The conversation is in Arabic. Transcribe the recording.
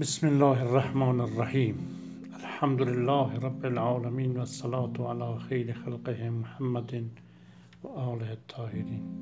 بسم الله الرحمن الرحيم الحمد لله رب العالمين والصلاة على خير خلقه محمد وآله الطاهرين